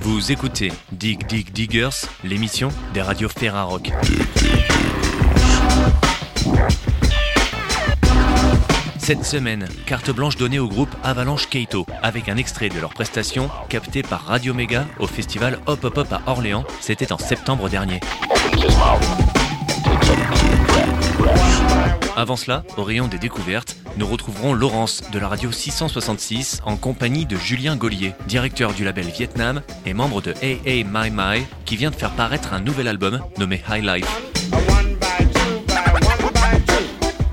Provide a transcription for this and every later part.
Vous écoutez Dig Dig Diggers, l'émission des radios Ferrarock. Cette semaine, carte blanche donnée au groupe Avalanche Keito, avec un extrait de leur prestation capté par Radio Méga au festival Hop Hop Hop à Orléans, c'était en septembre dernier. Avant cela, au rayon des découvertes, nous retrouverons Laurence de la radio 666 en compagnie de Julien Gollier, directeur du label Vietnam et membre de AA My My, qui vient de faire paraître un nouvel album nommé High Life.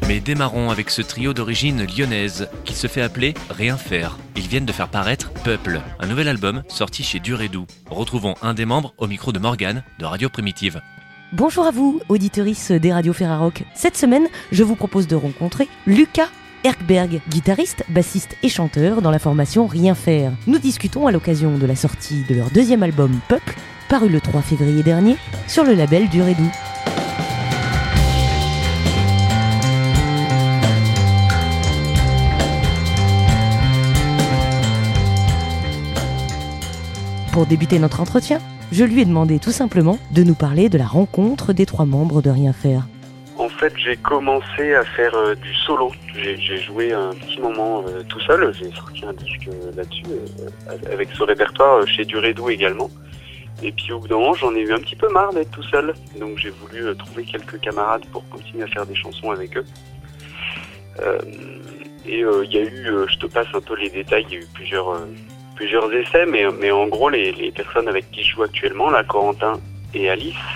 Mais démarrons avec ce trio d'origine lyonnaise qui se fait appeler Rien faire. Ils viennent de faire paraître Peuple, un nouvel album sorti chez Dur et Doux. Retrouvons un des membres au micro de Morgane de Radio Primitive. Bonjour à vous, auditorices des radios Ferrarock. Cette semaine, je vous propose de rencontrer Lucas Erkberg, guitariste, bassiste et chanteur dans la formation Rien Faire. Nous discutons à l'occasion de la sortie de leur deuxième album Peuple, paru le 3 février dernier sur le label Dur et Doux. Pour débuter notre entretien, je lui ai demandé tout simplement de nous parler de la rencontre des trois membres de Rien Faire. En fait, j'ai commencé à faire euh, du solo. J'ai joué un petit moment euh, tout seul. J'ai sorti un disque euh, là-dessus, avec ce répertoire chez Duredou également. Et puis au bout d'un moment, j'en ai eu un petit peu marre d'être tout seul. Donc j'ai voulu trouver quelques camarades pour continuer à faire des chansons avec eux. et il y a eu, je te passe un peu les détails, il y a eu plusieurs plusieurs essais, mais, mais en gros, les, personnes avec qui je joue actuellement, là, Corentin et Alice,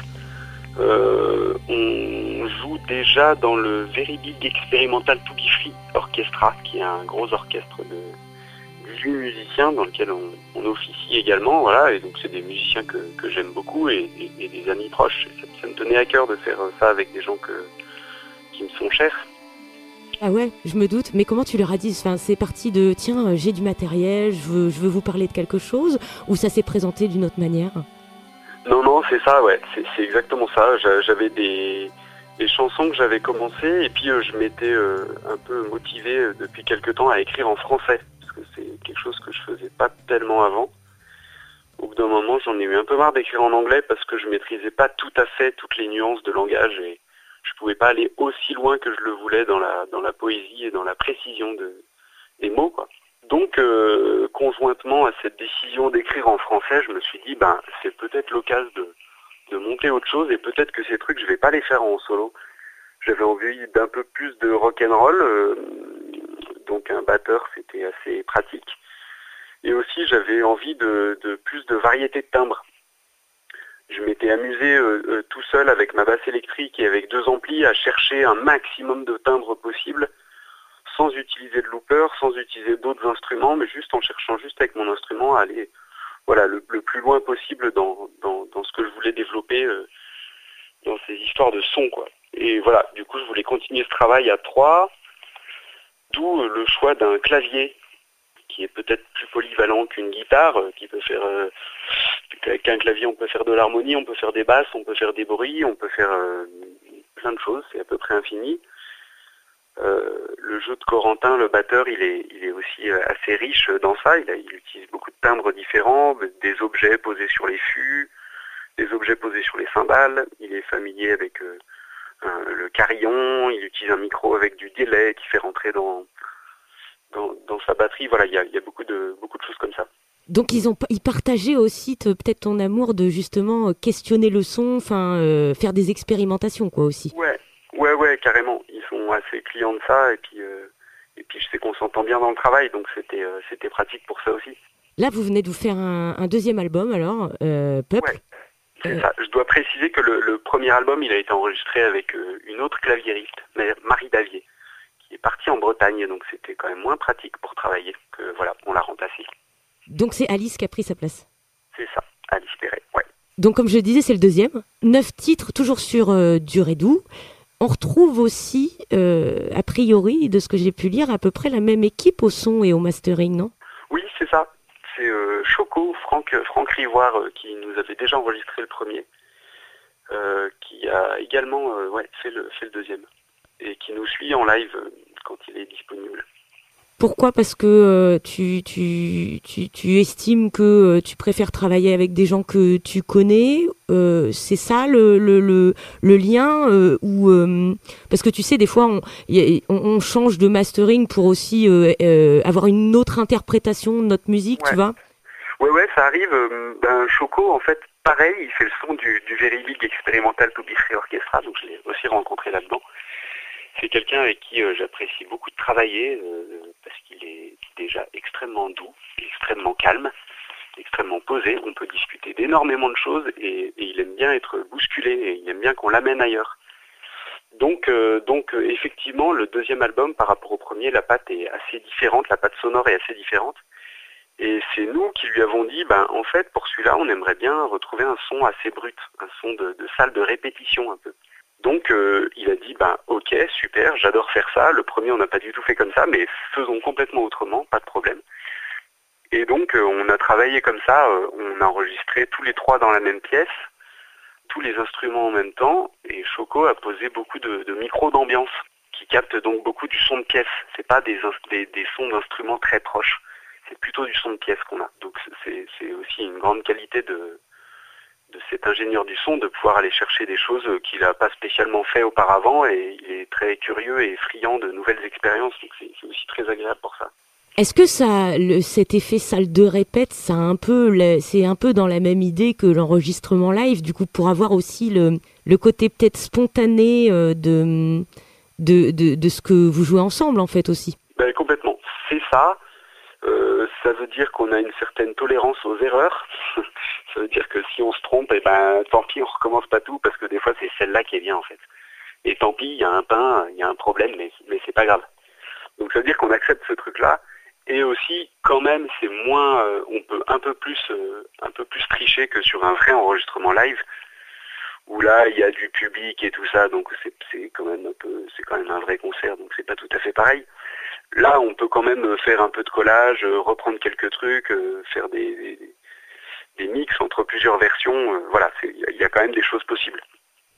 euh, on joue déjà dans le Very Big Experimental To Be Free Orchestra, qui est un gros orchestre de 18 musiciens dans lequel on, officie également. Voilà, et donc c'est des musiciens que, j'aime beaucoup et, des amis proches. Ça, ça, me tenait à cœur de faire ça avec des gens que, qui me sont chers. Ah ouais, je me doute. Mais comment tu leur as dit? Enfin, C'est parti de tiens, euh, j'ai du matériel, je veux, je veux vous parler de quelque chose Ou ça s'est présenté d'une autre manière? Non, non, c'est ça, ouais. C'est exactement ça. J'avais des, chansons que j'avais commencées et puis euh, je m'étais euh, un peu motivé depuis quelques temps à écrire en français. Parce que c'est quelque chose que je faisais pas tellement avant. Au bout d'un moment, j'en ai eu un peu marre d'écrire en anglais parce que je maîtrisais pas tout à fait toutes les nuances de langage et je pouvais pas aller aussi loin que je le voulais dans la dans la poésie et dans la précision de des mots quoi. Donc euh, conjointement à cette décision d'écrire en français, je me suis dit ben c'est peut-être l'occasion de de monter autre chose et peut-être que ces trucs je vais pas les faire en solo. J'avais envie d'un peu plus de rock and roll, euh, donc un batteur c'était assez pratique. Et aussi j'avais envie de, de plus de variété de timbres je m'étais amusé euh, euh, tout seul avec ma basse électrique et avec deux amplis à chercher un maximum de timbres possibles sans utiliser de looper, sans utiliser d'autres instruments, mais juste en cherchant juste avec mon instrument à aller voilà, le, plus loin possible dans, dans, ce que je voulais développer euh, dans ces histoires de son. Quoi. Et voilà, du coup je voulais continuer ce travail à trois, d'où le choix d'un clavier qui est peut-être plus polyvalent qu'une guitare, qui peut faire avec un clavier, on peut faire de l'harmonie, on peut faire des basses, on peut faire des bruits, on peut faire euh, plein de choses, c'est à peu près infini. Euh, le jeu de Corentin, le batteur, il est, il est aussi euh, assez riche dans ça. Il, il, utilise beaucoup de timbres différents, des objets posés sur les fûts, des objets posés sur les cymbales. Il est familier avec le carillon. Il utilise un micro avec du délai qui fait rentrer dans, dans, sa batterie. Voilà, il y a, il y a beaucoup de beaucoup de choses comme ça. Donc ils ont ils partageaient aussi peut-être ton amour de justement euh, questionner le son, enfin euh, faire des expérimentations quoi aussi. Ouais, ouais, ouais, carrément. Ils sont assez clients de ça et puis euh, et puis je sais qu'on s'entend bien dans le travail, donc c'était c'était pratique pour ça aussi. Là, vous venez de vous faire un, deuxième album alors, Peuple. Ouais. C'est ça. Je dois préciser que le, premier album, il a été enregistré avec une autre claviériste, Marie Davier, qui est partie en Bretagne, donc c'était quand même moins pratique pour travailler que voilà, on l'a remplacé. Donc c'est Alice qui a pris sa place. C'est ça, Alice Perret, ouais. Donc comme je le disais, c'est le deuxième. Neuf titres, toujours sur euh, doux. On retrouve aussi, euh, a priori, de ce que j'ai pu lire, à peu près la même équipe au son et au mastering, non? Oui, c'est ça. C'est euh, Choco, Franck, Franck Rivoire, qui nous avait déjà enregistré le premier. qui a également ouais, fait, le, fait le deuxième et qui nous suit en live quand il est disponible. Pourquoi? Parce que euh, tu, tu, tu, tu, estimes que euh, tu préfères travailler avec des gens que tu connais euh, C'est ça le, le, le, le lien ou Parce que tu sais, des fois, on, on, change de mastering pour aussi avoir une autre interprétation de notre musique, tu vois? Ouais, ouais, ça arrive. Ben, Choco, en fait, pareil, il fait le son du, du Very Big Experimental to Orchestra, donc je l'ai aussi rencontré là-dedans. C'est quelqu'un avec qui euh, j'apprécie beaucoup de travailler euh, parce qu'il est déjà extrêmement doux, extrêmement calme, extrêmement posé. On peut discuter d'énormément de choses et, il aime bien être bousculé et il aime bien qu'on l'amène ailleurs. Donc, euh, effectivement, le deuxième album par rapport au premier, la patte est assez différente, la patte sonore est assez différente. Et c'est nous qui lui avons dit, ben en fait pour celui-là, on aimerait bien retrouver un son assez brut, un son de salle de répétition un peu. Donc euh, il a dit ben ok super j'adore faire ça. Le premier on n'a pas du tout fait comme ça mais faisons complètement autrement pas de problème. Et donc euh, on a travaillé comme ça. Euh, on a enregistré tous les trois dans la même pièce, tous les instruments en même temps et Choco a posé beaucoup de, micros d'ambiance qui captent donc beaucoup du son de pièce. C'est pas des, sons d'instruments très proches. C'est plutôt du son de pièce qu'on a. Donc c'est aussi une grande qualité de, de cet ingénieur du son de pouvoir aller chercher des choses qu'il n'a pas spécialement fait auparavant et il est très curieux et friand de nouvelles expériences donc c'est aussi très agréable pour ça. Est-ce que ça, le, cet effet salle de répète, ça un peu, c'est un peu dans la même idée que l'enregistrement live, du coup, pour avoir aussi le, le côté peut-être spontané euh, de, de, de, de, ce que vous jouez ensemble, en fait, aussi? Ben, Complètement. C'est ça. Euh, ça veut dire qu'on a une certaine tolérance aux erreurs. ça veut dire que si on se trompe, eh ben tant pis, on recommence pas tout parce que des fois c'est celle-là qui est bien en fait. Et tant pis, il y a un pain, il y a un problème, mais mais c'est pas grave. Donc ça veut dire qu'on accepte ce truc-là. Et aussi, quand même, c'est moins, euh, on peut un peu plus, euh, un peu plus tricher que sur un vrai enregistrement live, où là il y a du public et tout ça, donc c'est quand même un peu, c'est quand même un vrai concert, donc c'est pas tout à fait pareil. Là, on peut quand même faire un peu de collage, euh, reprendre quelques trucs, euh, faire des, des, mix entre plusieurs versions. Euh, voilà, il y, a quand même des choses possibles.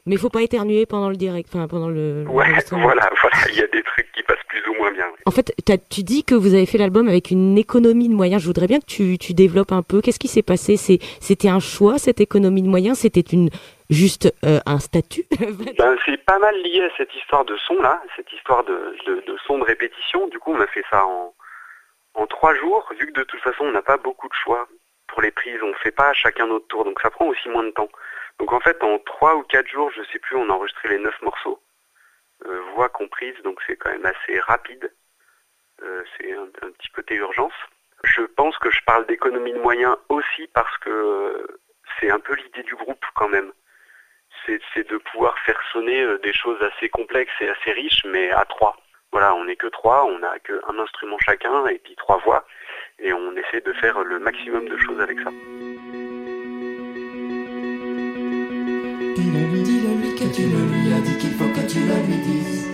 Mais il faut pas éternuer pendant le direct, enfin pendant le. Ouais, voilà, voilà, il y a des trucs qui passent plus ou moins bien. En fait, tu dis que vous avez fait l'album avec une économie de moyens. Je voudrais bien que tu, tu développes un peu. Qu'est-ce qui s'est passé? C'était un choix cette économie de moyens? C'était une juste euh, un statut? Ben, C'est pas mal lié à cette histoire de son là, cette histoire de, de, son de répétition. Du coup, on a fait ça en, en trois jours, vu que de toute façon, on n'a pas beaucoup de choix pour les prises. On fait pas chacun notre tour, donc ça prend aussi moins de temps. Donc en fait, en trois ou quatre jours, je sais plus, on a enregistré les neuf morceaux, euh, voix comprise, donc c'est quand même assez rapide. Euh, c'est un, petit côté urgence. Je pense que je parle d'économie de moyens aussi parce que c'est un peu l'idée du groupe quand même c'est de pouvoir faire sonner euh, des choses assez complexes et assez riches, mais à trois. Voilà, on n'est que trois, on n'a qu'un instrument chacun et puis trois voix, et on essaie de faire le maximum de choses avec ça. Dis-le-lui, dis-le-lui que tu le lui as dit qu'il faut que tu le lui dises.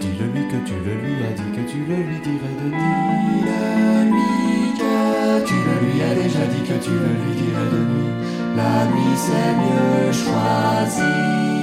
Dis-le-lui que tu le lui as dit que tu le lui dirais de nuit. Dis-le-lui que tu le lui as déjà dit que tu le lui dirais de nuit. La nuit c'est mieux choisi.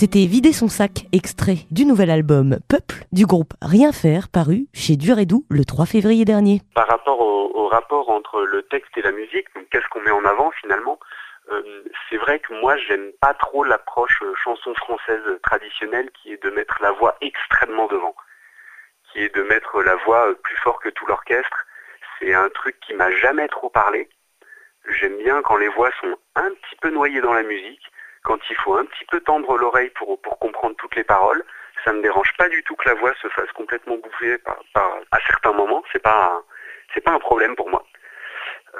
C'était Vider son sac, extrait du nouvel album Peuple du groupe Rien faire, paru chez Dur et Doux le 3 février dernier. Par rapport au, rapport entre le texte et la musique, qu'est-ce qu'on met en avant finalement? Euh, c'est vrai que moi j'aime pas trop l'approche euh, chanson française traditionnelle qui est de mettre la voix extrêmement devant, qui est de mettre la voix euh, plus fort que tout l'orchestre. C'est un truc qui m'a jamais trop parlé. J'aime bien quand les voix sont un petit peu noyées dans la musique, quand il faut un petit peu tendre l'oreille pour, pour comprendre toutes les paroles. Ça me dérange pas du tout que la voix se fasse complètement bouffer par, par à certains moments. C'est pas c'est pas un problème pour moi.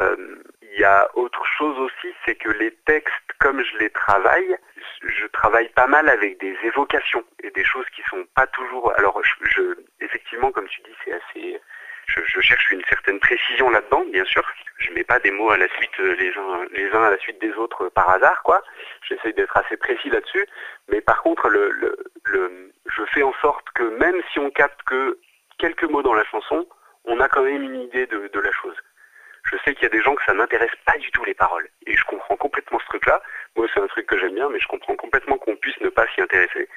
Euh, il y a autre chose aussi, c'est que les textes, comme je les travaille, je travaille pas mal avec des évocations et des choses qui sont pas toujours. Alors, je, je effectivement, comme tu dis, c'est assez. Je, cherche une certaine précision là-dedans, bien sûr. Je mets pas des mots à la suite les uns les uns à la suite des autres par hasard, quoi. J'essaye d'être assez précis là-dessus. Mais par contre, je fais en sorte que même si on capte que quelques mots dans la chanson, on a quand même une idée de, de la chose je sais qu'il y a des gens que ça n'intéresse pas du tout les paroles. Et je comprends complètement ce truc-là. Moi, c'est un truc que j'aime bien, mais je comprends complètement qu'on puisse ne pas s'y intéresser.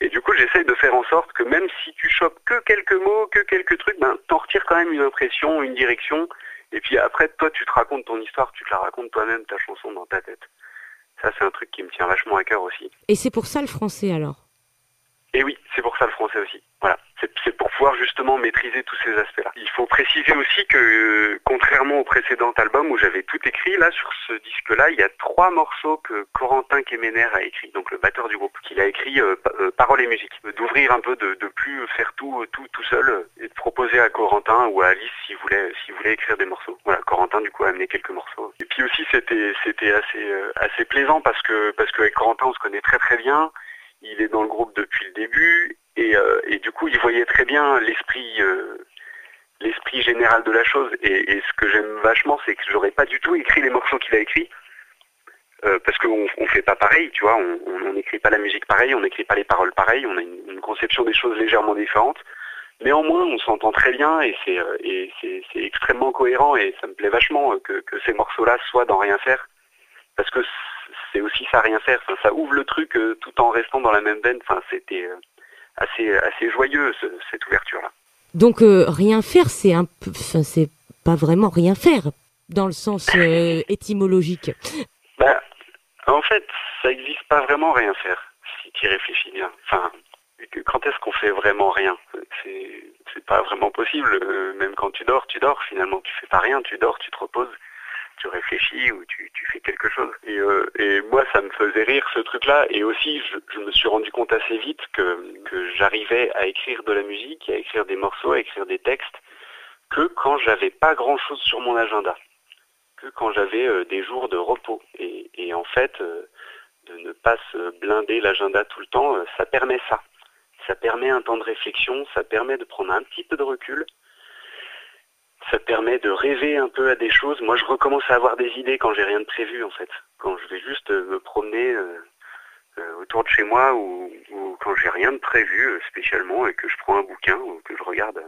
Et du coup, j'essaye de faire en sorte que même si tu chopes que quelques mots, que quelques trucs, ben, t'en retires quand même une impression, une direction. Et puis après, toi, tu te racontes ton histoire, tu te la racontes toi-même, ta chanson dans ta tête. Ça, c'est un truc qui me tient vachement à cœur aussi. Et c'est pour ça le français alors? Et oui, c'est pour ça le français aussi. Voilà. C'est pour pouvoir justement maîtriser tous ces aspects-là. Il faut préciser aussi que, contrairement au précédent album où j'avais tout écrit, là, sur ce disque-là, il y a trois morceaux que Corentin Kemener a écrit, donc le batteur du groupe, qu'il a écrit euh, euh, paroles et musique. D'ouvrir un peu, de, de plus faire tout, tout, tout seul et de proposer à Corentin ou à Alice s'il voulait, voulait écrire des morceaux. Voilà, Corentin, du coup, a amené quelques morceaux. Et puis aussi, c'était, c'était assez, euh, assez plaisant parce que, parce qu'avec Corentin, on se connaît très très bien. Il est dans le groupe depuis le début et, euh, du coup, il voyait très bien l'esprit, euh, l'esprit général de la chose. Et, ce que j'aime vachement, c'est que j'aurais pas du tout écrit les morceaux qu'il a écrits, euh, parce qu'on on fait pas pareil, tu vois. On n'écrit pas la musique pareil, on n'écrit pas les paroles pareil. On a une, conception des choses légèrement différente. Néanmoins, on s'entend très bien et c'est et c'est extrêmement cohérent et ça me plaît vachement que, que ces morceaux-là soient dans rien faire, parce que c'est aussi ça rien faire. Ça ouvre le truc tout en restant dans la même veine. Enfin, c'était assez, assez joyeux ce, cette ouverture-là. Donc euh, rien faire, c'est un peu, enfin, c'est pas vraiment rien faire dans le sens euh, étymologique. Bah, en fait, ça n'existe pas vraiment rien faire si tu y réfléchis bien. Enfin, quand est-ce qu'on fait vraiment rien? C'est c'est pas vraiment possible. Euh, même quand tu dors, tu dors. Finalement, tu fais pas rien. Tu dors, tu te reposes tu réfléchis ou tu, fais quelque chose. Et, euh, et, moi, ça me faisait rire ce truc-là. Et aussi, je, me suis rendu compte assez vite que, j'arrivais à écrire de la musique, à écrire des morceaux, à écrire des textes, que quand j'avais pas grand-chose sur mon agenda, que quand j'avais euh, des jours de repos. Et, en fait, euh, de ne pas se blinder l'agenda tout le temps, ça permet ça. Ça permet un temps de réflexion, ça permet de prendre un petit peu de recul ça permet de rêver un peu à des choses. Moi, je recommence à avoir des idées quand j'ai rien de prévu, en fait. Quand je vais juste me promener euh, euh, autour de chez moi ou, quand j'ai rien de prévu euh, spécialement et que je prends un bouquin ou que je regarde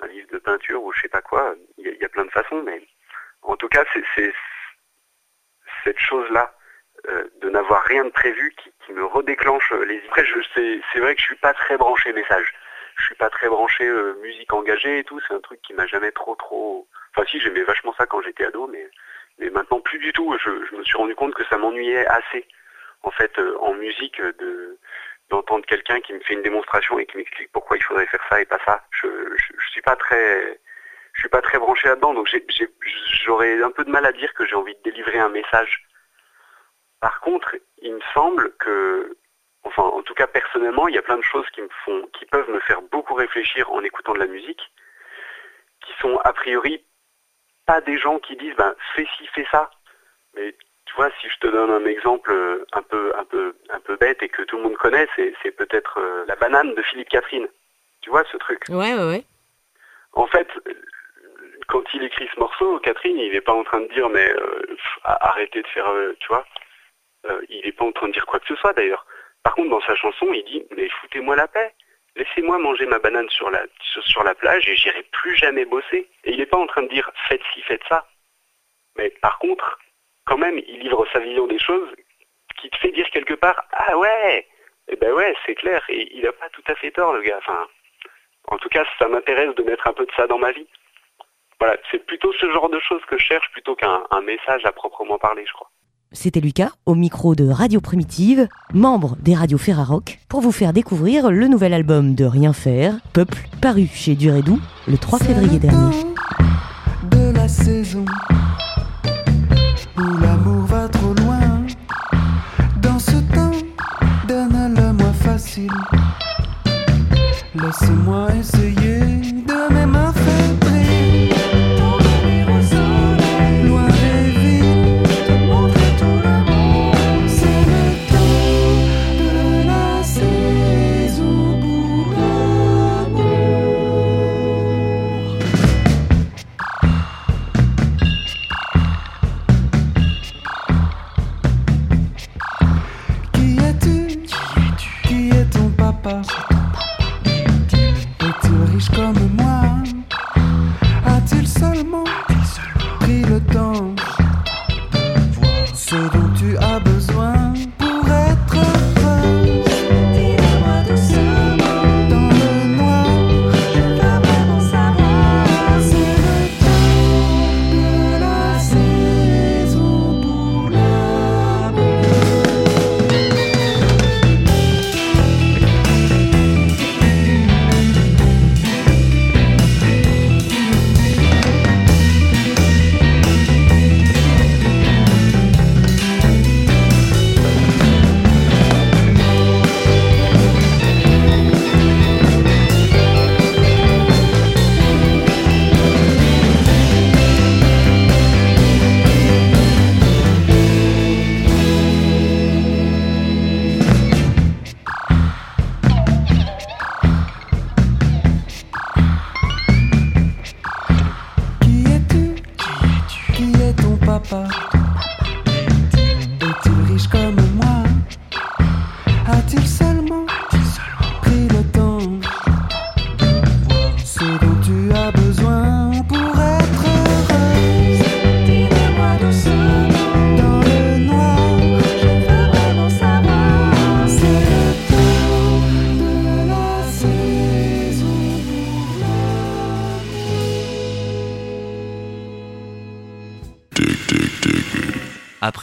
un livre de peinture ou je sais pas quoi. Il y, a plein de façons, mais en tout cas, c'est cette chose-là euh, de n'avoir rien de prévu qui, qui, me redéclenche les. Après, c'est vrai que je suis pas très branché message je suis pas très branché euh, musique engagée et tout. C'est un truc qui m'a jamais trop trop. Enfin si, j'aimais vachement ça quand j'étais ado, mais mais maintenant plus du tout. Je, je me suis rendu compte que ça m'ennuyait assez, en fait, euh, en musique, de d'entendre quelqu'un qui me fait une démonstration et qui m'explique pourquoi il faudrait faire ça et pas ça. Je, je, je suis pas très je suis pas très branché là-dedans, donc j'aurais un peu de mal à dire que j'ai envie de délivrer un message. Par contre, il me semble que enfin en tout cas personnellement, il y a plein de choses qui me font, qui peuvent me faire beaucoup réfléchir en écoutant de la musique, qui sont a priori pas des gens qui disent ben fais ci, fais ça. Mais tu vois, si je te donne un exemple un peu un peu un peu bête et que tout le monde connaît, c'est, peut-être euh, la banane de Philippe Catherine. Tu vois ce truc Ouais ouais ouais. En fait, quand il écrit ce morceau, Catherine, il n'est pas en train de dire mais euh, arrêtez de faire, euh, tu vois Euh, il n'est pas en train de dire quoi que ce soit d'ailleurs. Par contre, dans sa chanson, il dit mais foutez-moi la paix. Laissez-moi manger ma banane sur la, plage et j'irai plus jamais bosser. Et il n'est pas en train de dire faites ci, faites ça. Mais par contre, quand même, il livre sa vision des choses qui te fait dire quelque part ah ouais, eh ben ouais, c'est clair. Et il n'a pas tout à fait tort, le gars. En tout cas, ça m'intéresse de mettre un peu de ça dans ma vie. Voilà, c'est plutôt ce genre de choses que je cherche plutôt qu'un un message à proprement parler, je crois. C'était Lucas, au micro de Radio Primitive, membre des radios Ferrarock, pour vous faire découvrir le nouvel album de Rien Faire, Peuple, paru chez Durédou le 3 février dernier. de la saison où l'amour va trop loin. Dans ce temps, donne-le-moi facile. Laisse-moi essayer papa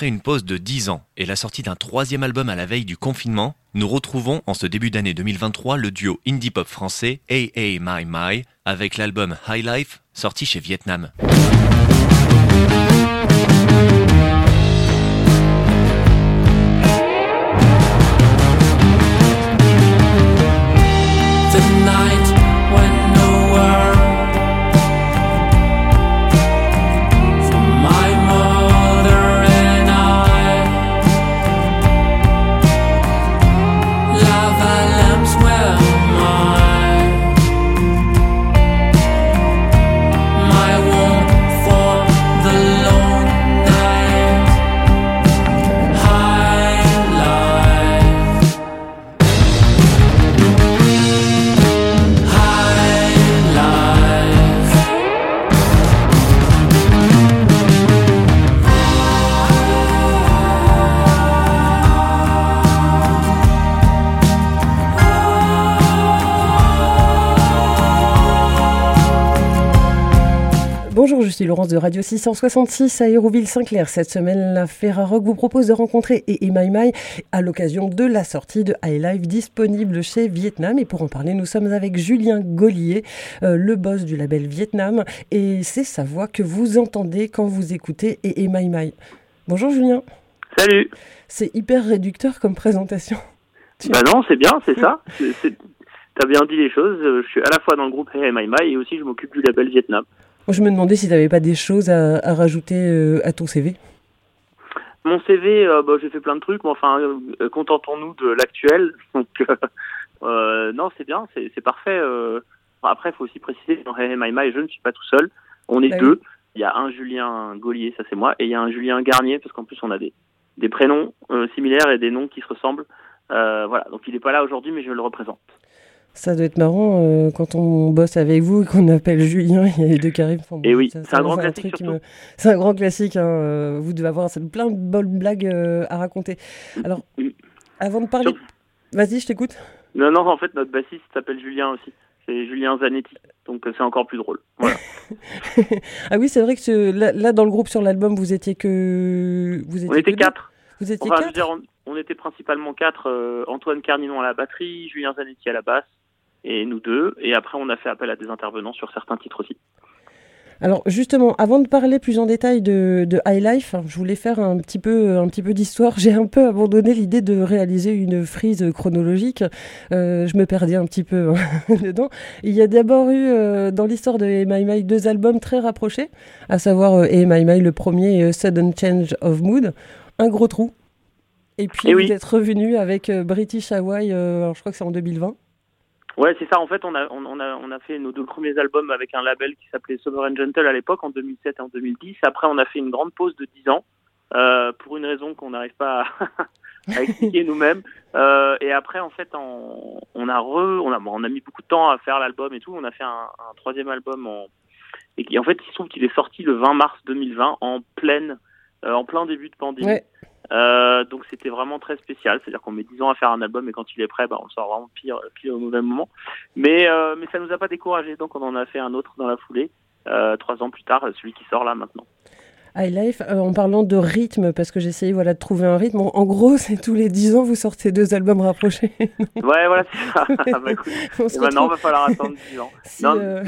Une pause de 10 ans et la sortie d'un troisième album à la veille du confinement, nous retrouvons en ce début d'année 2023 le duo indie pop français AA My My avec l'album High Life sorti chez Vietnam. De Radio 666 à Hérouville-Saint-Clair. Cette semaine, la Ferrarock vous propose de rencontrer et Mai à l'occasion de la sortie de High Life disponible chez Vietnam. Et pour en parler, nous sommes avec Julien Gaulier, euh, le boss du label Vietnam. Et c'est sa voix que vous entendez quand vous écoutez et Mai Mai. Bonjour Julien. Salut C'est hyper réducteur comme présentation. Bah non, c'est bien, c'est ça. C'est- c'est- T'as bien dit les choses. Je suis à la fois dans le groupe Hey My My et aussi je m'occupe du label Vietnam. Moi, je me demandais si tu n'avais pas des choses à, à rajouter euh, à ton CV. Mon CV, euh, bah, j'ai fait plein de trucs, mais enfin, euh, contentons-nous de l'actuel. Donc, non, c'est bien, c'est parfait. après, il faut aussi préciser dans Hey My My, je ne suis pas tout seul. On est Bah oui. deux. Il y a un Julien Gaulier, ça c'est moi, et il y a un Julien Garnier, parce qu'en plus on a des, des prénoms euh, similaires et des noms qui se ressemblent. Euh, voilà, donc il n'est pas là aujourd'hui, mais je le représente. Ça doit être marrant euh, quand on bosse avec vous et qu'on appelle Julien, il y a les deux qui arrivent. Enfin, Et bon, oui, c'est un grand classique me- C'est un grand classique. hein, Vous devez avoir plein de bonnes blagues euh, à raconter. Alors, avant de parler. Vas-y, je t'écoute. Non, non, en fait, notre bassiste s'appelle Julien aussi. C'est Julien Zanetti, donc euh, c'est encore plus drôle. Voilà. Ah oui, c'est vrai que ce- là, là, dans le groupe sur l'album, vous étiez que. Vous étiez On était quatre. Vous étiez Enfin, je veux quatre dire, on, on était principalement quatre. euh, Antoine Carninon à la batterie, Julien Zanetti à la basse, et nous deux. Et après, on a fait appel à des intervenants sur certains titres aussi. Alors justement, avant de parler plus en détail de, de High Life, je voulais faire un petit peu, un petit peu d'histoire. J'ai un peu abandonné l'idée de réaliser une frise chronologique. Euh, je me perdais un petit peu hein, dedans. Il y a d'abord eu euh, dans l'histoire de My My deux albums très rapprochés, à savoir euh, Hey My My le premier et euh, Sudden Change of Mood, un gros trou. Et puis Eh vous êtes revenu avec British Hawaii, alors je crois que c'est en 2020. Ouais, c'est ça. En fait, on a, on, a, on a fait nos deux premiers albums avec un label qui s'appelait Sovereign Gentle à l'époque, en 2007 et en 2010. Après, on a fait une grande pause de 10 ans, euh, pour une raison qu'on n'arrive pas à, à expliquer nous-mêmes. Euh, et après, en fait, on, on a re, on a, bon, on a mis beaucoup de temps à faire l'album et tout. On a fait un, un troisième album en, et qui, en fait, il se trouve qu'il est sorti le 20 mars 2020 en pleine, euh, en plein début de pandémie. Ouais. Euh, donc c'était vraiment très spécial, c'est-à-dire qu'on met 10 ans à faire un album et quand il est prêt, bah, on le sort vraiment pire, au mauvais moment. Mais, euh, mais ça nous a pas découragé, donc on en a fait un autre dans la foulée, euh, trois ans plus tard, celui qui sort là maintenant. High Life, euh, en parlant de rythme, parce que j'essayais voilà, de trouver un rythme. En, gros, c'est tous les 10 ans, vous sortez deux albums rapprochés. Ouais, voilà, c'est ça. bah, On et maintenant, retrouve- va falloir attendre 10 ans. si, non, euh,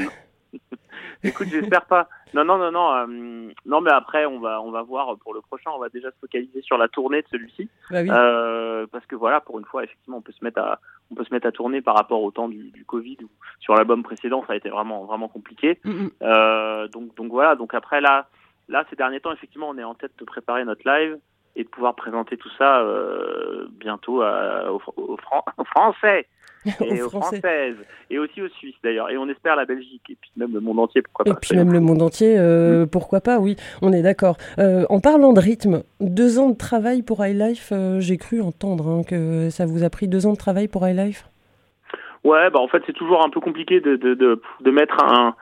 Écoute, j'espère pas. Non, non, non, non. euh, non, mais après, on va, on va voir pour le prochain. On va déjà se focaliser sur la tournée de celui-ci, bah oui. Euh, parce que voilà, pour une fois, effectivement, on peut se mettre à, on peut se mettre à tourner par rapport au temps du, du Covid. Où, sur l'album précédent, ça a été vraiment, vraiment compliqué. Mm, mm. Euh, donc, donc voilà. Donc après là, là, ces derniers temps, effectivement, on est en tête de préparer notre live et de pouvoir présenter tout ça euh, bientôt à- aux, aux Fran- aux Français et Aux aux Français. Françaises et aussi aux Suisses d'ailleurs. Et on espère la Belgique et puis même le monde entier, pourquoi Et pas. puis même le monde entier, euh, pourquoi pas, oui, on est d'accord. Euh, en parlant de rythme, deux ans de travail pour High Life, euh, j'ai cru entendre hein, que ça vous a pris deux ans de travail pour High Life. Ouais, bah en fait c'est toujours un peu compliqué de de, de, de mettre un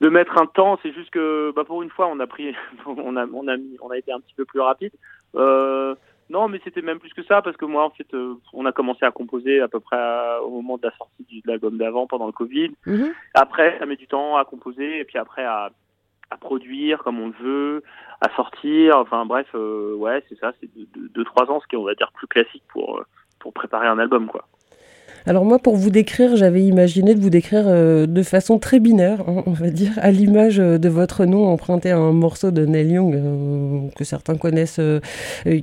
de mettre un temps. C'est juste que bah pour une fois on a pris on a on a mis on a été un petit peu plus rapide. Euh, non, mais c'était même plus que ça parce que moi en fait euh, on a commencé à composer à peu près à- au moment de la sortie de l'album d'avant pendant le Covid. Mhm. Après ça met du temps à composer et puis après à à produire comme on le veut, à sortir. Enfin bref, euh, ouais c'est ça, c'est deux, deux, deux, trois ans, ce qui est on va dire plus classique pour euh, pour préparer un album quoi. Alors moi, pour vous décrire, j'avais imaginé de vous décrire euh, de façon très binaire, hein, on va dire, à l'image euh, de votre nom emprunté à un morceau de Neil Young euh, que certains connaissent,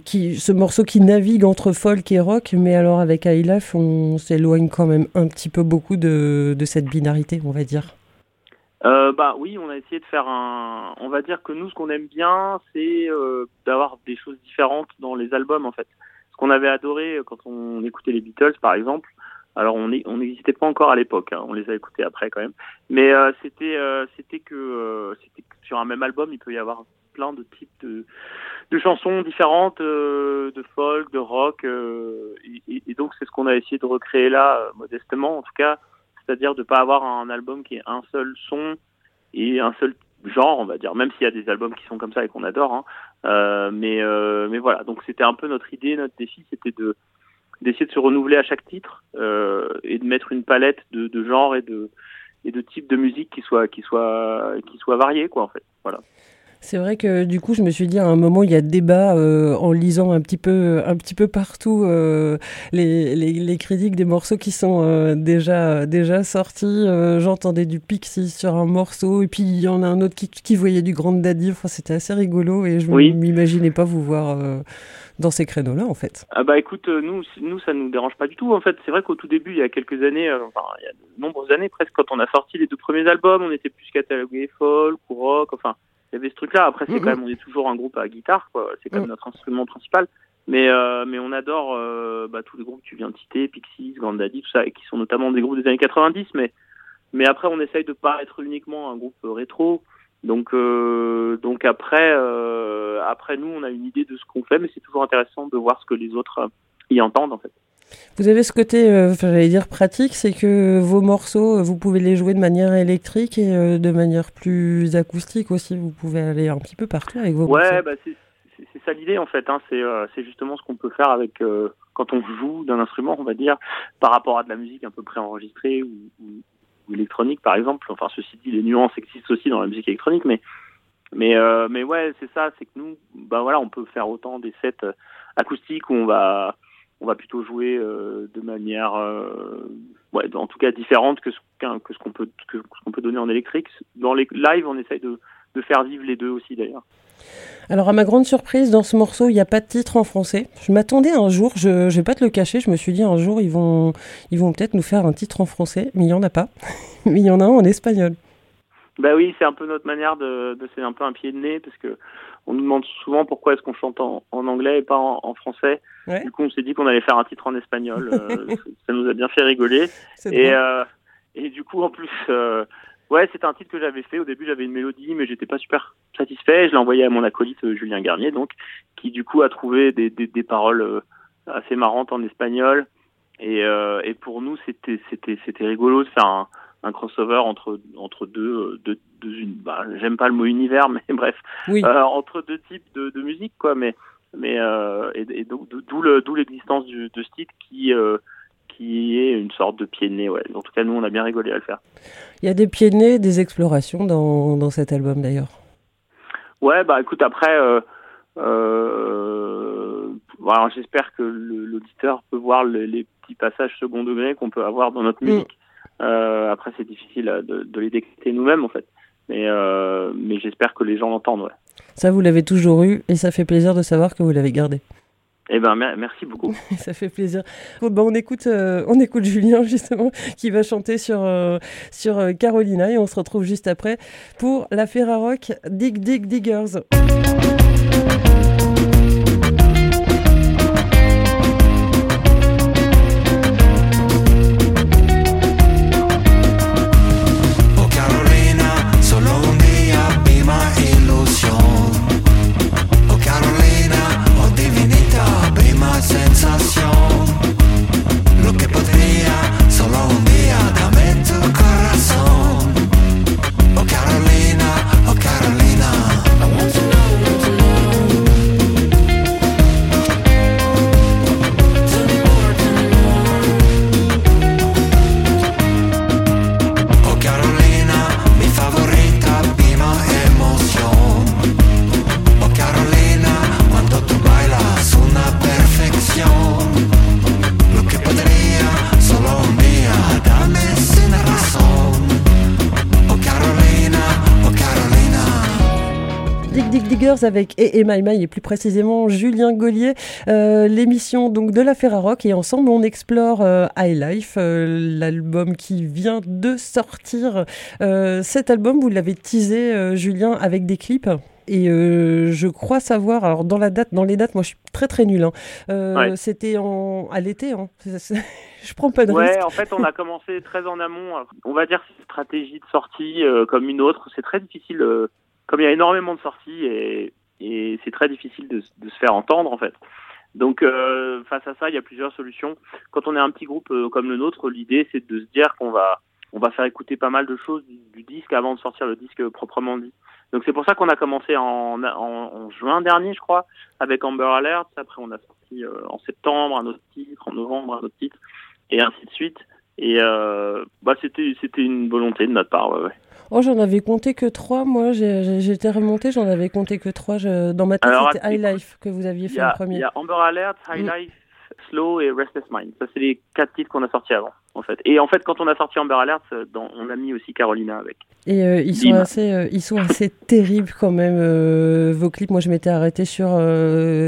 qui, ce morceau qui navigue entre folk et rock, mais alors avec Life, on s'éloigne quand même un petit peu beaucoup de, cette binarité, on va dire. Bah oui, on a essayé de faire un. On va dire que nous, ce qu'on aime bien, c'est d'avoir des choses différentes dans les albums, en fait. Ce qu'on avait adoré quand on écoutait les Beatles, par exemple. Alors on n'existait pas encore à l'époque, hein, on les a écoutés après quand même. Mais euh, c'était euh, c'était que euh, c'était sur un même album, il peut y avoir plein de types de, de chansons différentes, euh, de folk, de rock, euh, et, et- donc c'est ce qu'on a essayé de recréer là, euh, modestement en tout cas c'est-à-dire de pas avoir un album qui est un seul son et un seul genre, on va dire, même s'il y a des albums qui sont comme ça et qu'on adore. Hein. Mais, mais voilà, donc c'était un peu notre idée, notre défi, c'était de d'essayer de se renouveler à chaque titre euh, et de mettre une palette de, de genres et de et de types de musique qui soit qui soit qui soit variée quoi en fait. Voilà. C'est vrai que du coup, je me suis dit à un moment, il y a débat euh, en lisant un petit peu, un petit peu partout euh, les, les, les critiques des morceaux qui sont euh, déjà, déjà sortis. Euh, J'entendais du Pixie sur un morceau, et puis il y en a un autre qui, qui voyait du Grand Daddy. Enfin, c'était assez rigolo, et je Oui. m'imaginais pas vous voir euh, dans ces créneaux-là, en fait. Ah bah écoute, euh, nous, nous ça nous dérange pas du tout. En fait, c'est vrai qu'au tout début, il y a quelques années, enfin il y a de nombreuses années presque, quand on a sorti les deux premiers albums, on était plus catalogué folk ou rock. Enfin, il y avait ce truc-là. Après, c'est Mhm. quand même, on est toujours un groupe à guitare, quoi. C'est quand même Mhm. notre instrument principal. Mais euh, mais on adore euh, bah, tous les groupes que tu viens de citer, Pixies, Grand Daddy, tout ça, et qui sont notamment des groupes des années 90. Mais mais après, on essaye de pas être uniquement un groupe euh, rétro. Donc, euh, donc après, après nous, on a une idée de ce qu'on fait, mais c'est toujours intéressant de voir ce que les autres y entendent en fait. Vous avez ce côté, euh, j'allais dire pratique, c'est que vos morceaux, euh, vous pouvez les jouer de manière électrique et euh, de manière plus acoustique aussi. Vous pouvez aller un petit peu partout avec vos Ouais, morceaux. bah c'est ça l'idée en fait. Hein. C'est euh, justement ce qu'on peut faire avec quand on joue d'un instrument, on va dire, par rapport à de la musique un peu préenregistrée ou, ou, ou électronique par exemple. Enfin, ceci dit, les nuances existent aussi dans la musique électronique, mais mais mais ouais, c'est ça. C'est que nous, bah voilà, on peut faire autant des sets acoustiques où on va on va plutôt jouer euh, de manière euh, en tout cas différente que ce qu'on peut donner en électrique. Dans les live, on essaye de de faire vivre les deux aussi d'ailleurs. Alors, à ma grande surprise, dans ce morceau, il n'y a pas de titre en français. Je m'attendais un jour, je ne vais pas te le cacher, je me suis dit un jour, ils vont, ils vont peut-être nous faire un titre en français, mais il n'y en a pas. mais il y en a un en espagnol. Bah oui, c'est un peu notre manière de, de c'est un peu un pied de nez parce que on nous demande souvent pourquoi est-ce qu'on chante en, en anglais et pas en, en français. Ouais. Du coup, on s'est dit qu'on allait faire un titre en espagnol. euh, ça nous a bien fait rigoler. Et euh, et du coup, en plus, euh, ouais, c'était un titre que j'avais fait. Au début, j'avais une mélodie, mais j'étais pas super satisfait. Je l'ai envoyé à mon acolyte euh, Julien Garnier, donc, qui du coup a trouvé des, des, des paroles euh, assez marrantes en espagnol. Et, euh, et pour nous, c'était c'était c'était rigolo de faire un, un crossover entre entre deux euh, deux, deux une, bah, j'aime pas le mot univers, mais bref, Oui. euh, entre deux types de, de musique, quoi. Mais mais euh, et, et donc d'où le d'où l'existence du de ce titre qui euh, qui est une sorte de pied de nez, ouais. En tout cas, nous, on a bien rigolé à le faire. Il y a des pieds de nez, des explorations dans, dans cet album d'ailleurs. Ouais, bah écoute, après, voilà, j'espère que l'auditeur peut voir le- les petits passages second degré qu'on peut avoir dans notre Mm. musique. Euh, après, c'est difficile de, de les décrypter nous-mêmes, en fait. Mais, euh, mais j'espère que les gens l'entendent, ouais. Ça, vous l'avez toujours eu et ça fait plaisir de savoir que vous l'avez gardé. Eh ben, mer- merci beaucoup. Ça fait plaisir. Bon, bah, on, écoute, euh, on écoute Julien justement qui va chanter sur, euh, sur Carolina et on se retrouve juste après pour la Ferrarock Dig Dig Diggers. Avec et My My et plus précisément Julien Gaulier. Euh, L'émission donc de la Ferrarock et ensemble on explore euh, High Life, euh, l'album qui vient de sortir. Euh, cet album vous l'avez teasé Julien avec des clips. Et euh, je crois savoir, alors dans la date, dans les dates, moi je suis très très nul. Hein. Euh, Ouais. C'était en à l'été. Hein. Je prends pas de risque. Ouais, en fait, on a commencé très en amont. On va dire c'est une stratégie de sortie euh, comme une autre. C'est très difficile, comme il y a énormément de sorties et, et c'est très difficile de, de se faire entendre en fait. Donc euh, face à ça, il y a plusieurs solutions. Quand on est un petit groupe euh, comme le nôtre, l'idée c'est de se dire qu'on va on va faire écouter pas mal de choses du, disque avant de sortir le disque proprement dit. Donc c'est pour ça qu'on a commencé en, en, en juin dernier, je crois, avec Amber Alert. Après, on a sorti euh, en septembre un autre titre, en novembre un autre titre, et ainsi de suite. Et euh, bah c'était c'était une volonté de notre part. Ouais, ouais. Oh, j'en avais compté que trois. Moi, j'étais remonté, j'en avais compté que trois. Je- Dans ma tête, c'était High Life que vous aviez fait y, en a, premier. il y a Amber Alert, High Mm. Life, Slow et Restless Mind. Ça c'est les quatre titres qu'on a sortis avant, en fait. Et en fait, quand on a sorti Amber Alert, euh, dans, on a mis aussi Carolina avec. Et euh, ils sont assez, euh, ils sont assez terribles quand même. euh, vos clips, moi, je m'étais arrêté sur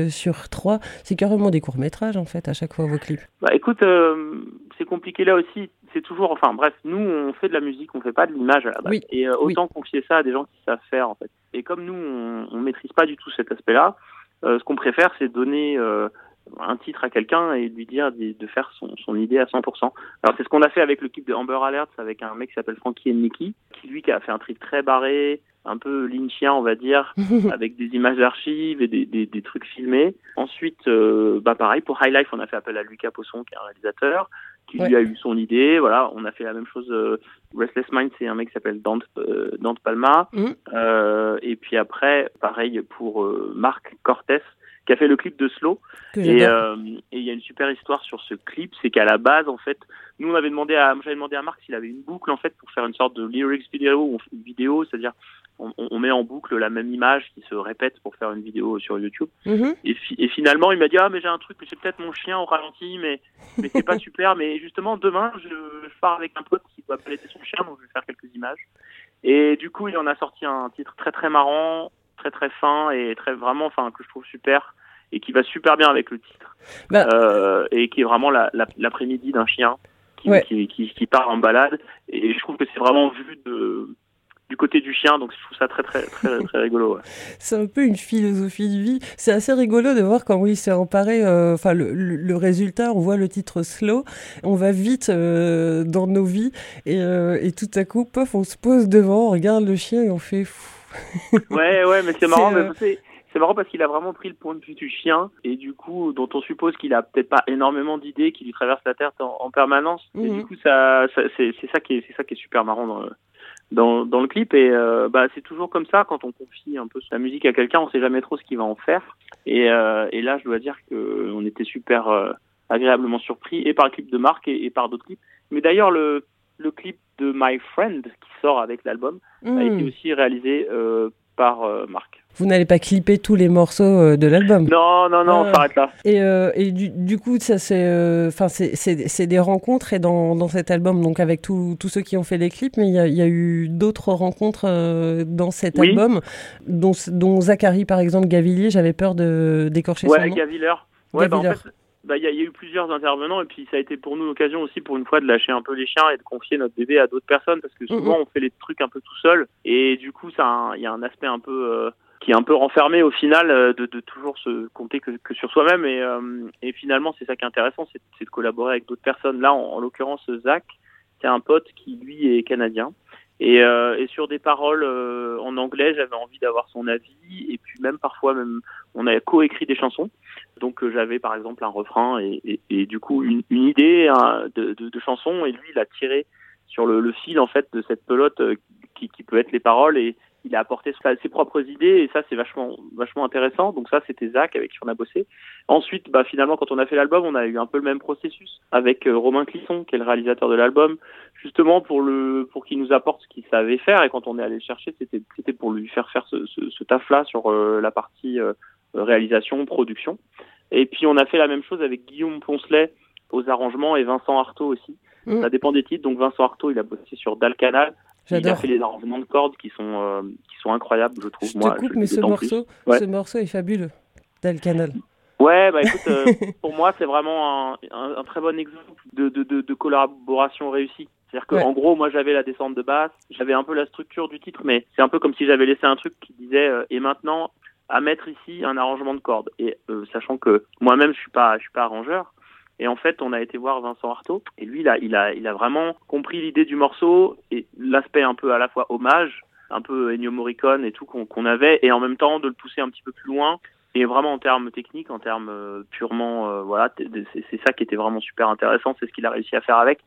sur trois. C'est carrément des courts métrages en fait à chaque fois vos clips. Bah écoute, c'est compliqué là aussi. C'est toujours, enfin bref, nous on fait de la musique, on fait pas de l'image à la base. Oui, Et euh, oui. autant confier ça à des gens qui savent faire en fait. Et comme nous on, on maîtrise pas du tout cet aspect-là, euh, ce qu'on préfère c'est donner euh, un titre à quelqu'un et lui dire de, de faire son, son idée à 100%. Alors c'est ce qu'on a fait avec le clip de Amber Alert avec un mec qui s'appelle Frankie Nicky, qui lui qui a fait un truc très barré, un peu lynchien on va dire, avec des images d'archives et des, des, des trucs filmés. Ensuite, euh, bah pareil pour High Life, on a fait appel à Lucas Posson qui est un réalisateur, qui lui a eu son idée. Voilà, on a fait la même chose. euh, Restless Mind, c'est un mec qui s'appelle Dante, euh, Dante Palma. Mhm. Euh, et puis après, pareil pour euh, Marc Cortés, qui a fait le clip de Slow. Que Et j'adore. euh, et il y a une super histoire sur ce clip, c'est qu'à la base, en fait, nous on avait demandé à, j'avais demandé à Marc s'il avait une boucle en fait pour faire une sorte de lyrics vidéo, vidéo, c'est-à-dire on, on- met en boucle la même image qui se répète pour faire une vidéo sur YouTube. Mhm. Et, fi- et finalement, il m'a dit ah mais j'ai un truc, c'est peut-être mon chien au ralenti, mais mais c'est pas super. Mais justement demain, je, je pars avec un pote qui doit balader son chien, donc je vais faire quelques images. Et du coup, il en a sorti un titre très très marrant, très très fin et très vraiment, enfin que je trouve super et qui va super bien avec le titre. Bah- Euh, et qui est vraiment la- la- l'après-midi d'un chien qui, Ouais. qui, qui, qui part en balade. Et je trouve que c'est vraiment vu de du côté du chien, donc je trouve ça très très très très rigolo. ouais. C'est un peu une philosophie de vie. C'est assez rigolo de voir comment il s'est emparé. euh, Enfin, le, le- le résultat, on voit le titre slow. On va vite euh, dans nos vies et, euh, et tout à coup, pof, on se pose devant, on regarde le chien et on fait. Pfff. Ouais, ouais, mais c'est marrant, C'est, euh, c'est c'est marrant parce qu'il a vraiment pris le point de vue du chien et du coup, dont on suppose qu'il a peut-être pas énormément d'idées qui lui traversent la tête en, en permanence. Et Mhm. du coup, ça, ça c'est ça qui est c'est ça qui est super marrant dans le dans, dans le clip et euh, bah c'est toujours comme ça quand on confie un peu sa musique à quelqu'un, on sait jamais trop ce qu'il va en faire. Et et, et là, je dois dire que on était super euh, agréablement surpris et par le clip de Marc et, et par d'autres clips. Mais d'ailleurs, le le clip de My Friend qui sort avec l'album a été Hmm. aussi réalisé euh, par euh, Marc. Vous n'allez pas clipper tous les morceaux euh, de l'album. Non, non, non, Ah. on s'arrête là. Et, euh, et du, du coup, ça c'est, euh, enfin c'est, des rencontres et dans, dans cet album, donc avec tous ceux qui ont fait les clips, mais il y a, il y a eu d'autres rencontres dans cet Oui. album, dont, dont Zachary par exemple, Gavillier, j'avais peur de d'écorcher Ouais, son nom. Ouais, bah, en fait, bah, il y, a- il y a eu plusieurs intervenants et puis ça a été pour nous l'occasion aussi pour une fois de lâcher un peu les chiens et de confier notre bébé à d'autres personnes parce que souvent on fait les trucs un peu tout seul et du coup ça il y a un aspect un peu euh, qui est un peu renfermé au final euh, de, de toujours se compter que, que sur soi-même. Et, euh, et finalement c'est ça qui est intéressant c'est de collaborer avec d'autres personnes. Là en, en l'occurrence Zach c'est un pote qui lui est canadien. Et, euh, et sur des paroles euh, en anglais j'avais envie d'avoir son avis. Et puis même parfois même on a coécrit des chansons. Donc euh, j'avais par exemple un refrain et, et, et du coup une, une idée hein, de, de, de chanson. Et lui il a tiré sur le, le fil en fait de cette pelote euh, qui, qui peut être les paroles. Et il a apporté ses propres idées et ça c'est vachement vachement intéressant. Donc ça c'était Zach avec qui on a bossé. Ensuite bah finalement quand on a fait l'album on a eu un peu le même processus avec euh, Romain Clisson qui est le réalisateur de l'album. Justement pour le pour qu'il nous apporte ce qu'il savait faire. Et quand on est allé le chercher c'était c'était pour lui faire faire ce, ce, ce taf là sur euh, la partie euh, réalisation production. Et puis on a fait la même chose avec Guillaume Poncelet aux arrangements et Vincent Artaud aussi. Mm. ça dépend des titres. Donc Vincent Artaud il a bossé sur Dal Canal il a J'adore. fait les arrangements de cordes qui sont euh, qui sont incroyables je trouve Je moi te coupe, je- mais ce morceau, Ouais. ce morceau est fabuleux. Dal Canal. Ouais, bah écoute, euh, pour moi, c'est vraiment un, un, un très bon exemple de, de, de, de collaboration réussie. C'est-à-dire que, Ouais. gros, moi, j'avais la descente de basse, j'avais un peu la structure du titre, mais c'est un peu comme si j'avais laissé un truc qui disait euh, et maintenant à mettre ici un arrangement de cordes. Et euh, sachant que moi-même, je suis pas, je suis pas arrangeur. Et en fait, on a été voir Vincent Artaud, et lui, il a, vraiment compris l'idée du morceau et l'aspect un peu à la fois hommage, un peu Ennio Morricone et tout qu'on avait, et en même temps de le pousser un petit peu plus loin et vraiment en termes techniques, en termes euh, purement, euh, voilà, c'est ça qui était vraiment super intéressant, c'est ce qu'il a réussi à faire avec.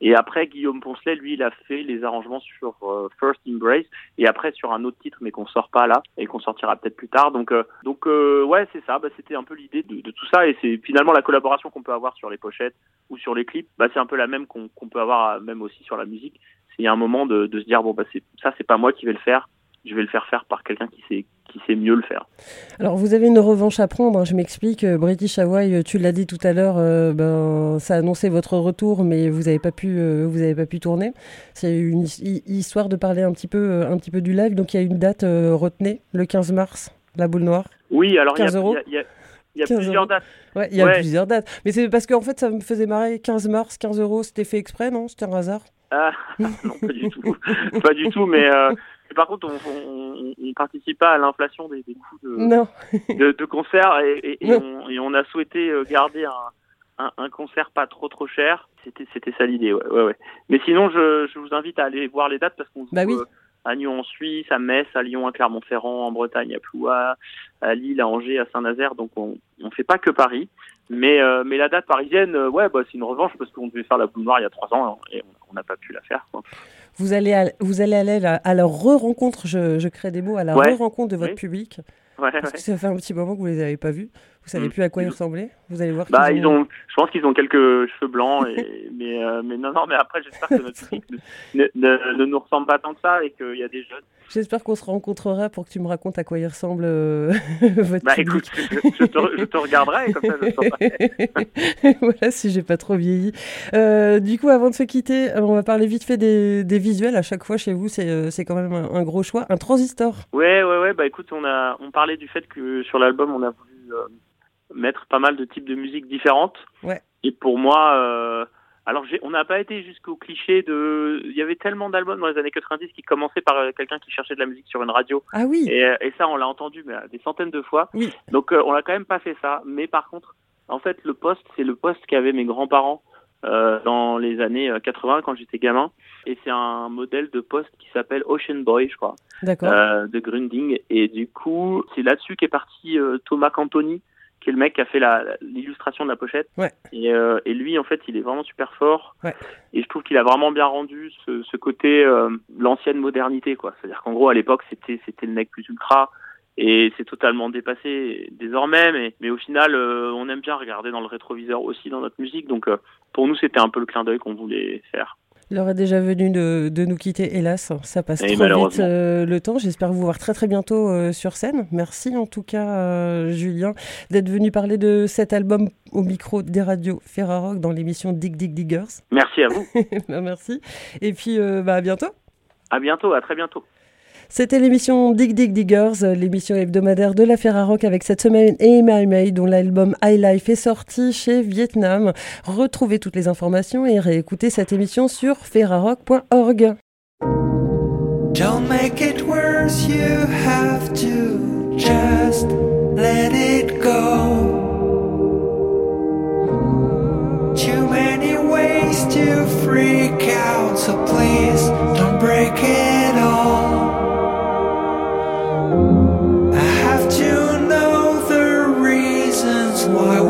Et après, Guillaume Poncelet, lui, il a fait les arrangements sur euh, First Embrace et après sur un autre titre, mais qu'on sort pas là et qu'on sortira peut-être plus tard. Donc, euh, donc euh, ouais, c'est ça. Bah, c'était un peu l'idée de, tout ça et c'est finalement la collaboration qu'on peut avoir sur les pochettes ou sur les clips. Bah, c'est un peu la même qu'on peut avoir euh, même aussi sur la musique. C'est un moment de, se dire bon bah ça, c'est pas moi qui vais le faire. Je vais le faire faire par quelqu'un qui sait qui sait mieux le faire. Alors, vous avez une revanche à prendre. hein, je m'explique. euh, British Hawaii, euh, tu l'as dit tout à l'heure, euh, ben, ça a annoncé votre retour, mais vous n'avez pas pu, euh, vous avez pas pu tourner. C'est une hi- histoire de parler un petit peu, un petit peu du live. Donc, il y a une date euh, retenue, le 15 mars, la boule noire. Oui, alors il y a, 15 euros. il y y a 15 plusieurs euros. dates. Ouais, il y a Ouais. plusieurs dates. Mais c'est parce qu'en fait, ça me faisait marrer. 15 mars, 15 euros, c'était fait exprès, non? C'était un hasard? Ah, non, pas du tout. pas du tout, mais, euh, Par contre, on, on participe pas à l'inflation des, des coûts de, Non. de, de concerts et, et, et Ouais. on, et on a souhaité euh, garder un, un, un concert pas trop trop cher. C'était c'était ça l'idée, ouais, ouais, ouais. Mais sinon, je, je vous invite à aller voir les dates parce qu'on Bah oui. euh, à Nyon en Suisse, à Metz, à Lyon, à Clermont-Ferrand, en Bretagne, à Ploua, à Lille, à Angers, à Saint-Nazaire. Donc on on fait pas que Paris. Mais euh, mais la date parisienne, euh, ouais, bah c'est une revanche parce qu'on devait faire la boule noire il y a trois ans et on- on n'a pas pu la faire. Quoi. Vous allez, à- vous allez aller à la, re-rencontre, je, je crée des mots, à la Ouais. re-rencontre de votre Oui. public. Ouais, Parce ouais. que ça fait un petit moment que vous les avez pas vus. Vous savez Mm. plus à quoi ils ressemblaient. Vous allez voir. Bah, ils ont, je pense qu'ils ont quelques cheveux blancs, et, mais, euh, mais non, non, mais après, j'espère que notre ne, ne, ne nous ressemble pas tant que ça et qu'il y a des jeunes. J'espère qu'on se rencontrera pour que tu me racontes à quoi il ressemble euh, votre Bah, public. écoute, je, je te, je te regarderai comme ça, je saurai. voilà, si j'ai pas trop vieilli. Euh, du coup, avant de se quitter, euh, on va parler vite fait des, des visuels. À chaque fois chez vous, c'est c'est quand même un, un gros choix. Un transistor. Ouais, ouais, ouais, bah, écoute, on a, on parlait du fait que sur l'album, on a voulu mettre pas mal de types de musique différentes. Ouais. Et pour moi, euh, alors, on n'a pas été jusqu'au cliché de, il y avait tellement d'albums dans les années 90 qui commençaient par euh, quelqu'un qui cherchait de la musique sur une radio. Ah oui. Et, euh, et ça, on l'a entendu mais, des centaines de fois. Oui. Donc, euh, on n'a quand même pas fait ça. Mais par contre, en fait, le poste, c'est le poste qu'avaient mes grands-parents euh, dans les années euh, 80 quand j'étais gamin. Et c'est un modèle de poste qui s'appelle Ocean Boy, je crois, D'accord. euh, de Grunding. Et du coup, c'est là-dessus qu'est parti euh, Thomas Cantoni, qui est le mec qui a fait l'illustration de la pochette. Ouais. Et, euh, et lui, en fait, il est vraiment super fort. Ouais. Et je trouve qu'il a vraiment bien rendu ce, ce côté euh, l'ancienne modernité, quoi. C'est-à-dire qu'en gros, à l'époque, c'était c'était le mec plus ultra. Et c'est totalement dépassé désormais, mais, mais au final, euh, on aime bien regarder dans le rétroviseur aussi dans notre musique. Donc, pour nous, c'était un peu le clin d'œil qu'on voulait faire. Il aurait déjà venu de, de nous quitter, hélas. Ça passe Et trop vite euh, le temps. J'espère vous voir très très bientôt euh, sur scène. Merci en tout cas, euh, Julien, d'être venu parler de cet album au micro des radios Ferrarock dans l'émission Dig Dig Diggers. Merci à vous. Bah, Merci. Et puis, bah, à bientôt. à bientôt, à très bientôt. C'était l'émission Dig Dig Diggers, euh, l'émission hebdomadaire de la Ferrarock avec cette semaine Amy May, dont l'album High Life est sorti chez Vietnam. Retrouvez toutes les informations et réécoutez cette émission sur ferrarock.org. Don't make it worse, you have to just let it go. Too many ways to freak out, so please don't break it all.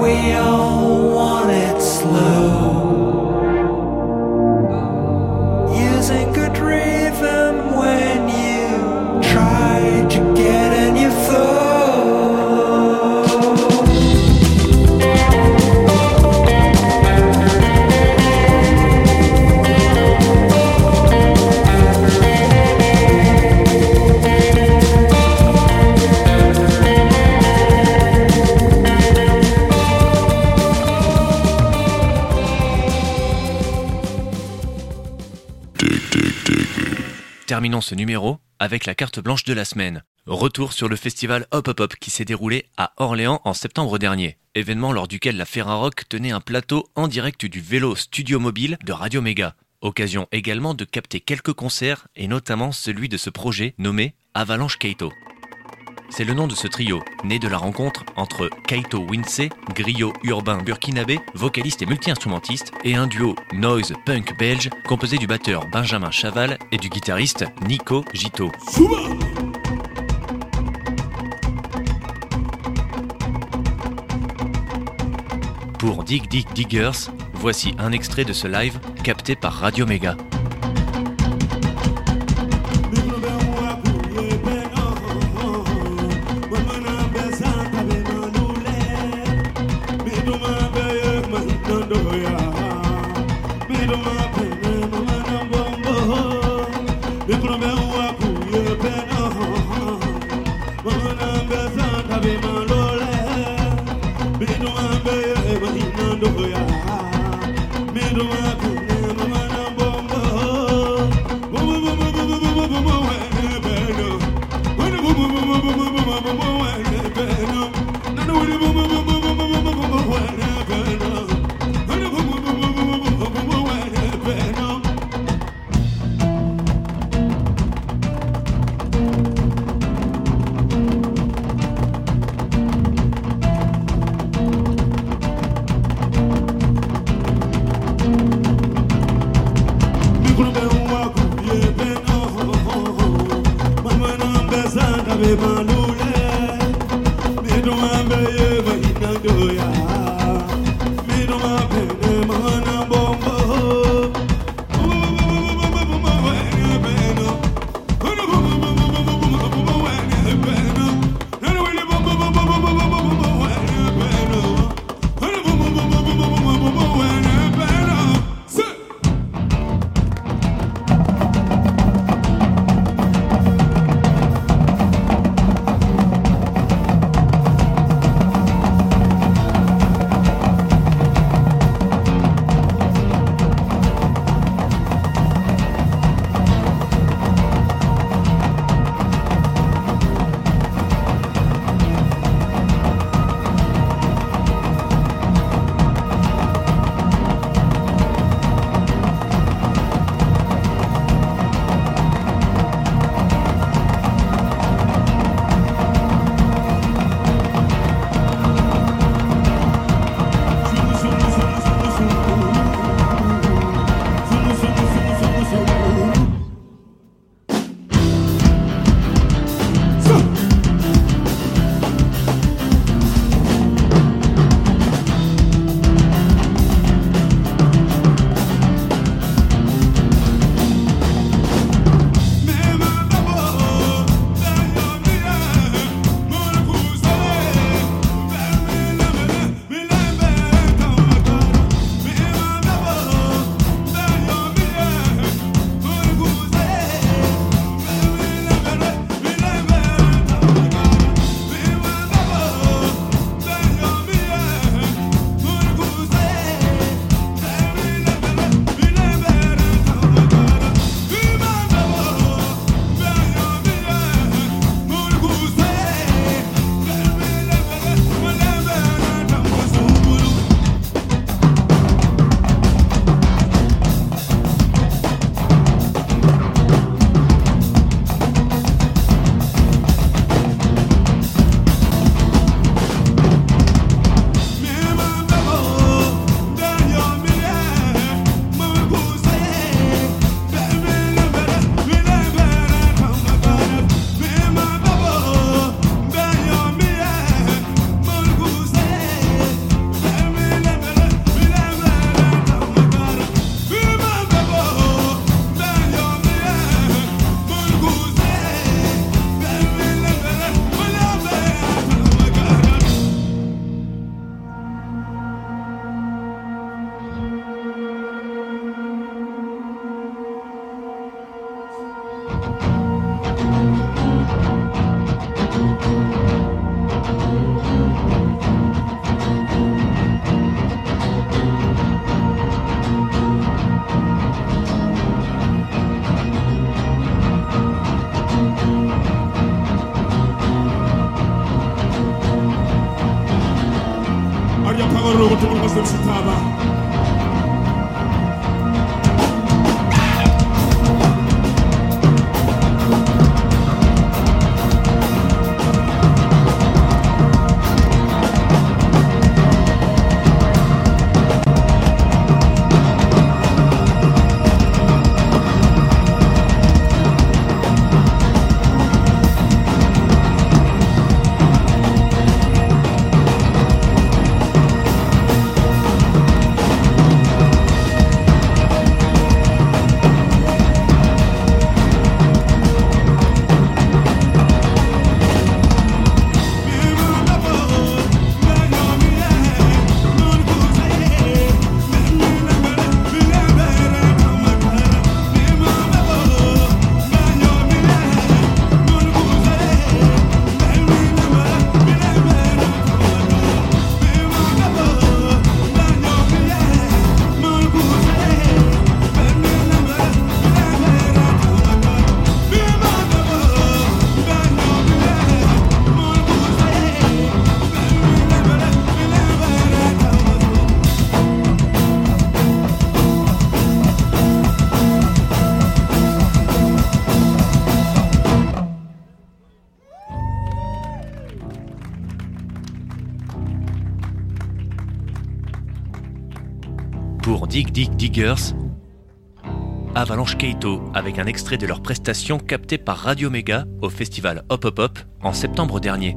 wheel. Terminons ce numéro avec la carte blanche de la semaine. Retour sur le festival Hop Hop Hop qui s'est déroulé à Orléans en septembre dernier. Événement lors duquel la Ferrarock tenait un plateau en direct du vélo studio mobile de Radio Méga. Occasion également de capter quelques concerts et notamment celui de ce projet nommé Avalanche Keito. C'est le nom de ce trio, né de la rencontre entre Kaito Winsey, griot urbain burkinabé, vocaliste et multi-instrumentiste, et un duo noise punk belge composé du batteur Benjamin Chaval et du guitariste Nico Gito. Pour Dig Dig Diggers, voici un extrait de ce live capté par Radio Méga. cabe malu Dig Dig Diggers, Avalanche Keito avec un extrait de leur prestation captée par Radio Mega au festival Hop Hop Hop en septembre dernier.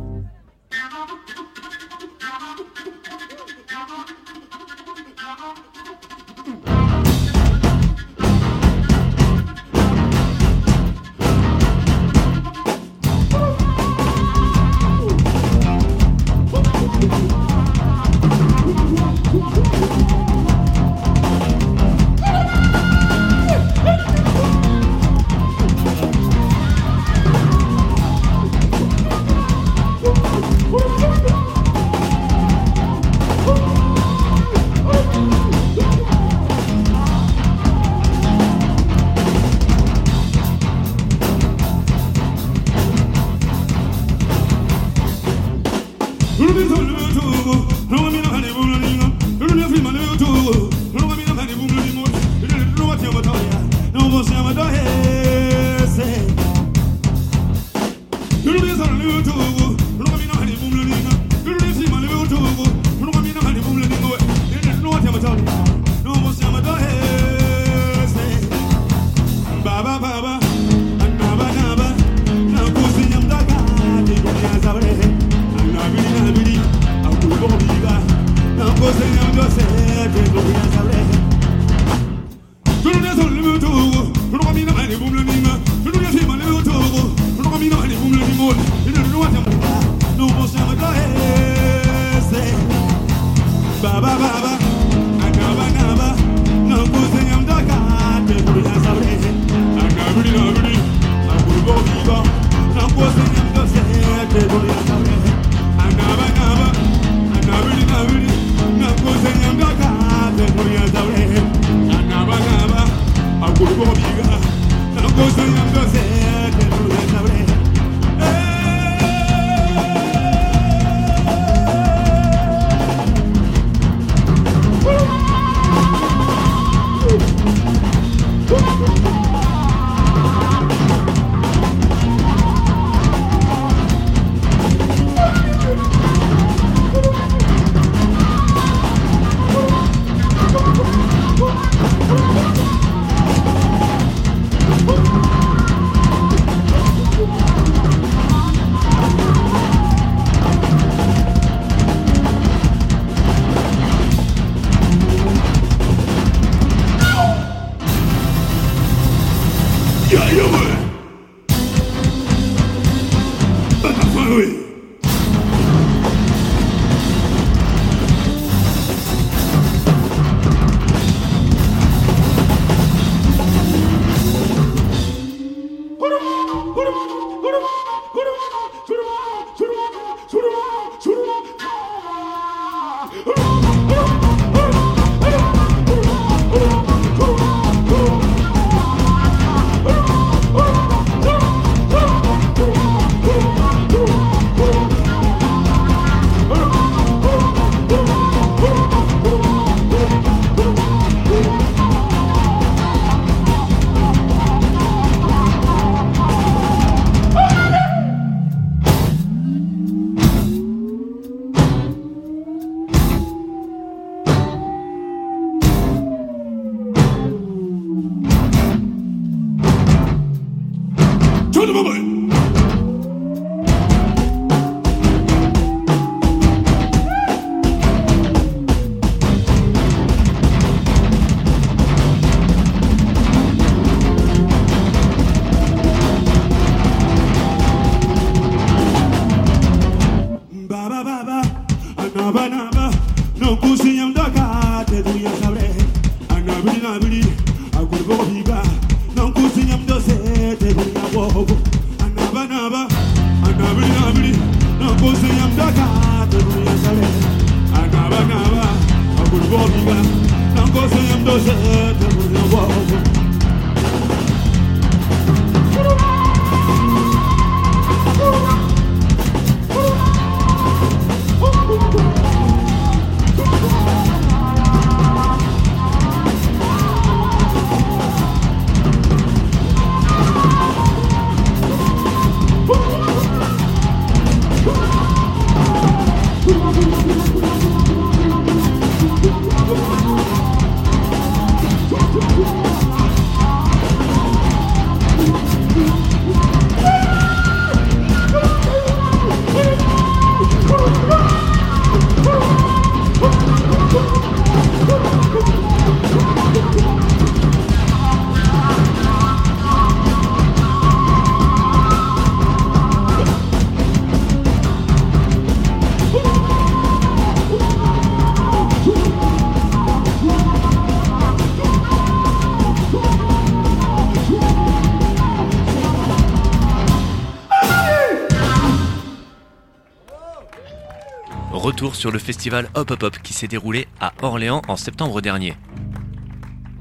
Sur le festival Hop Hop Hop qui s'est déroulé à Orléans en septembre dernier.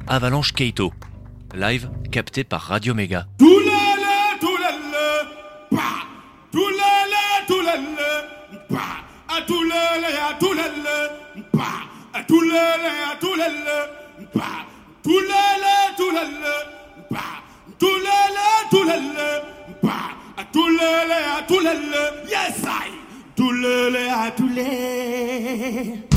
Avalanche Keito, live capté par Radio Méga. Toulala, a toulala. Toulele a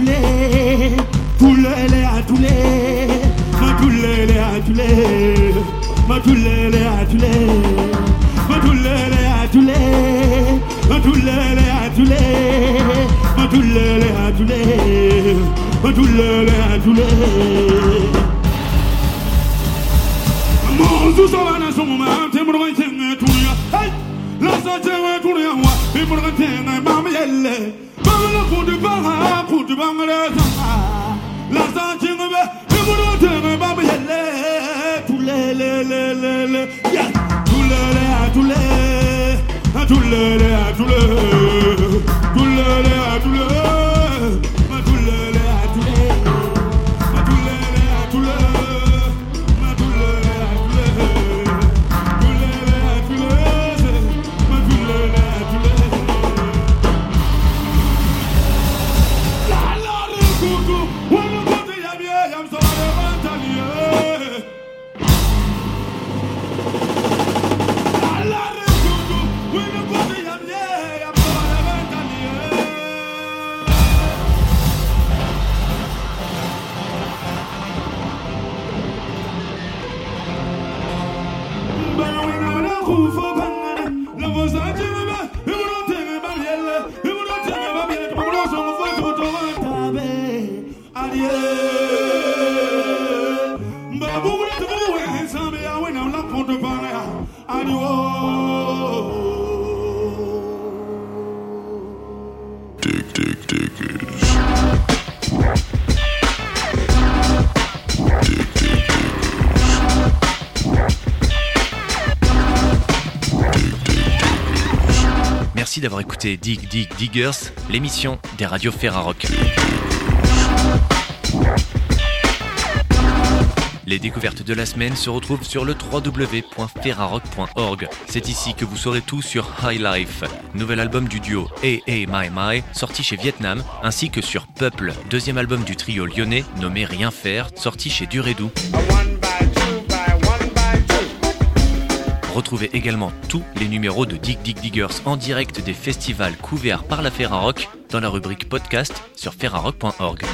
toulé, toulele a toulé, ma toulele a toulé, ma toulele a toulé, ma toulele a toulé, ma toulele a toulé, ma toulele a toulé, ma toulele a toulé. Monzu sabana summa, temurwa tenge tuya, hey, lasa tenge tuya wa, temurwa tenge mama yelle. Bangla kudu banga, kudu banga le zanga. La sanjinga be, temurwa tenge mama yelle. Tule le le le le, yeah. Tule le a Dig Dig Diggers, l'émission des radios Ferrarock. Les découvertes de la semaine se retrouvent sur le www.ferrarock.org. C'est ici que vous saurez tout sur High Life, nouvel album du duo AA My My, sorti chez Vietnam, ainsi que sur Peuple, deuxième album du trio lyonnais nommé Rien Faire, sorti chez Duredou. Retrouvez également tous les numéros de Dig Dig Diggers en direct des festivals couverts par la Ferrarock dans la rubrique podcast sur ferrarock.org.